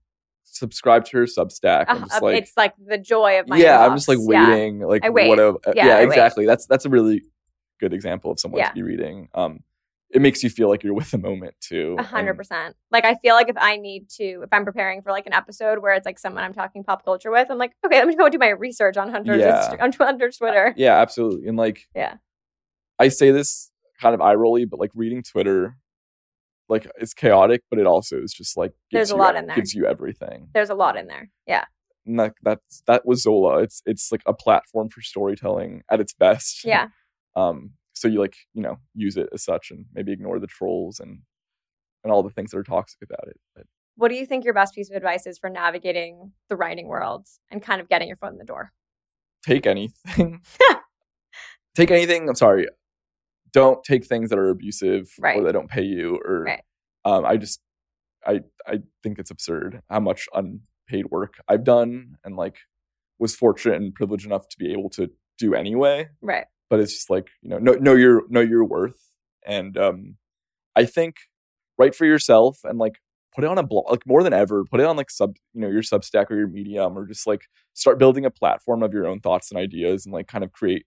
Subscribe to her Substack. I'm Uh, just like it's like the joy of my yeah, I'm just like inbox. Yeah. waiting. Like I wait. what a Yeah, yeah, I wait. exactly. That's that's a really good example of someone Yeah. to be reading. Um, it makes you feel like you're with the moment too. A hundred percent. Like I feel like if I need to, if I'm preparing for like an episode where it's like someone I'm talking pop culture with, I'm like, okay, let me go do my research on Hunter's Yeah. On (laughs) Hunter's Twitter. Yeah, absolutely. And like Yeah. I say this kind of eye rolly, but like reading Twitter, like it's chaotic, but it also is just like There's a you lot in there. Gives you everything. There's a lot in there. Yeah. And that that's that was Zola. It's it's like a platform for storytelling at its best. Yeah. (laughs) Um. So you like you know use it as such, and maybe ignore the trolls and and all the things that are toxic about it. But What do you think your best piece of advice is for navigating the writing world and kind of getting your foot in the door? take anything. (laughs) take anything. I'm sorry. Don't take things that are abusive Right. or that don't pay you. Or Right. um, I just I I think it's absurd how much unpaid work I've done and like was fortunate and privileged enough to be able to do anyway. Right. But it's just like you know know know your know your worth and um, I think write for yourself and like put it on a blog like more than ever put it on like sub you know your substack or your medium or just like start building a platform of your own thoughts and ideas and like kind of create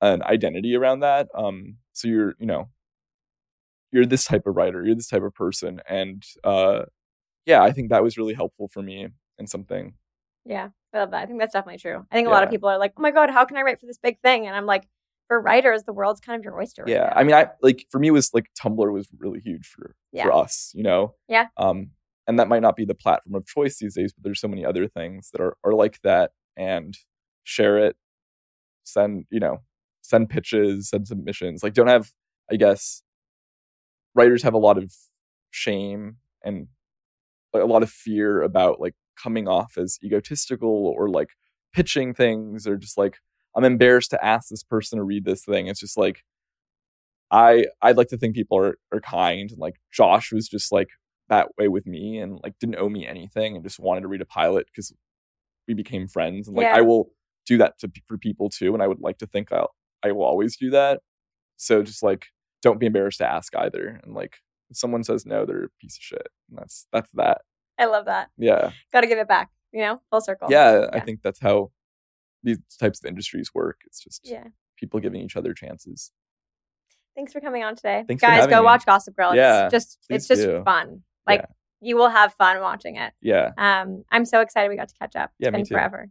an identity around that um so you're you know you're this type of writer you're this type of person and uh yeah i think that was really helpful for me and something Yeah. I love that. I think that's definitely true. I think a lot of people are like, oh my God, how can I write for this big thing? And I'm like, for writers, the world's kind of your oyster. right yeah now. i mean i like for me was like tumblr was really huge for Yeah. for us you know Yeah. um and that might not be the platform of choice these days but there's so many other things that are are like that and share it send you know send pitches send submissions like don't have i guess writers have a lot of shame and like, a lot of fear about like coming off as egotistical or like pitching things or just like i'm embarrassed to ask this person to read this thing it's just like i i'd like to think people are are kind and like josh was just like that way with me and like didn't owe me anything and just wanted to read a pilot because we became friends and like Yeah. i will do that to for people too and i would like to think i'll i will always do that so just like don't be embarrassed to ask either and like if someone says no they're a piece of shit and that's that's that I love that. yeah Got to give it back, you know, full circle. yeah i think that's how these types of industries work it's just Yeah. people giving each other chances Thanks for coming on today. Thanks Guys, go me. watch Gossip Girl. It's Yeah, just it's just do. fun. Like Yeah. you will have fun watching it. yeah Um, I'm so excited we got to catch up. It's Yeah, me too. forever.